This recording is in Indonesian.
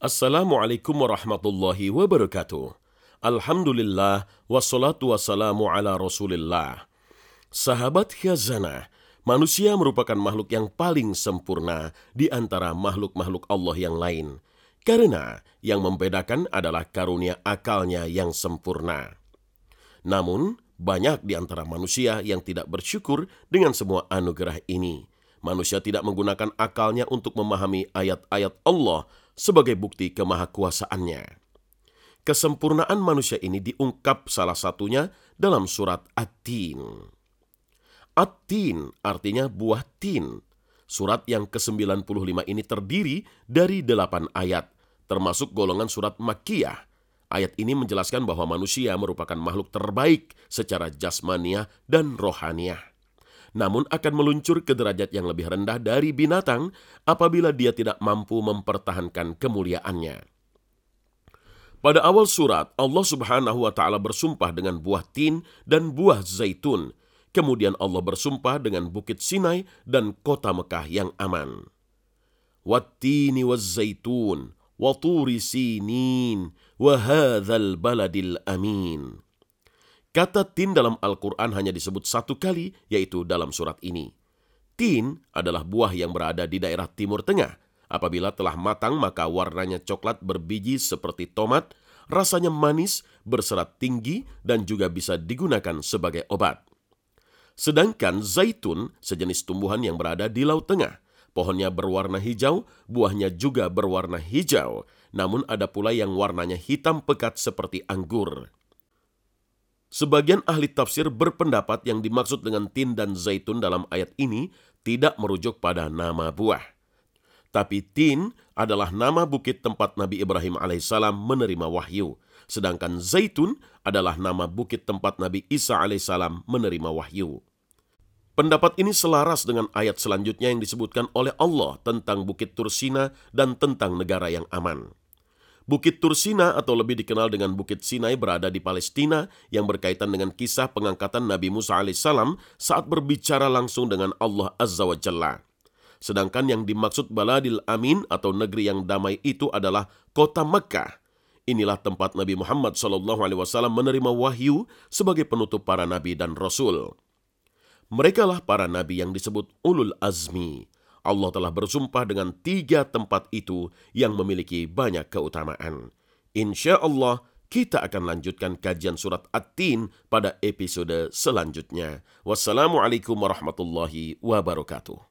Assalamualaikum warahmatullahi wabarakatuh. Alhamdulillah wassalatu wassalamu ala rasulillah. Sahabat khazanah, manusia merupakan makhluk yang paling sempurna di antara makhluk-makhluk Allah yang lain. Karena yang membedakan adalah karunia akalnya yang sempurna. Namun, banyak di antara manusia yang tidak bersyukur dengan semua anugerah ini. Manusia tidak menggunakan akalnya untuk memahami ayat-ayat Allah sebagai bukti kemahakuasaannya. Kesempurnaan manusia ini diungkap salah satunya dalam surat At-Tin. At-Tin artinya buah tin. Surat yang ke-95 ini terdiri dari delapan ayat, termasuk golongan surat Makkiyah. Ayat ini menjelaskan bahwa manusia merupakan makhluk terbaik secara jasmaniah dan rohaniah namun akan meluncur ke derajat yang lebih rendah dari binatang apabila dia tidak mampu mempertahankan kemuliaannya. Pada awal surat, Allah Subhanahu wa taala bersumpah dengan buah tin dan buah zaitun. Kemudian Allah bersumpah dengan bukit Sinai dan kota Mekah yang aman. Wattini wa turi sinin wa hadzal baladil amin. Kata tin dalam Al-Quran hanya disebut satu kali, yaitu dalam surat ini. Tin adalah buah yang berada di daerah Timur Tengah. Apabila telah matang, maka warnanya coklat berbiji seperti tomat, rasanya manis, berserat tinggi, dan juga bisa digunakan sebagai obat. Sedangkan zaitun, sejenis tumbuhan yang berada di Laut Tengah. Pohonnya berwarna hijau, buahnya juga berwarna hijau, namun ada pula yang warnanya hitam pekat seperti anggur. Sebagian ahli tafsir berpendapat yang dimaksud dengan tin dan zaitun dalam ayat ini tidak merujuk pada nama buah. Tapi tin adalah nama bukit tempat Nabi Ibrahim alaihissalam menerima wahyu. Sedangkan zaitun adalah nama bukit tempat Nabi Isa alaihissalam menerima wahyu. Pendapat ini selaras dengan ayat selanjutnya yang disebutkan oleh Allah tentang Bukit Tursina dan tentang negara yang aman. Bukit Tursina atau lebih dikenal dengan Bukit Sinai berada di Palestina yang berkaitan dengan kisah pengangkatan Nabi Musa alaihissalam saat berbicara langsung dengan Allah Azza wa Jalla. Sedangkan yang dimaksud Baladil Amin atau negeri yang damai itu adalah kota Mekah. Inilah tempat Nabi Muhammad SAW menerima wahyu sebagai penutup para nabi dan rasul. Merekalah para nabi yang disebut ulul azmi, Allah telah bersumpah dengan tiga tempat itu yang memiliki banyak keutamaan. Insya Allah, kita akan lanjutkan kajian surat At-Tin pada episode selanjutnya. Wassalamualaikum warahmatullahi wabarakatuh.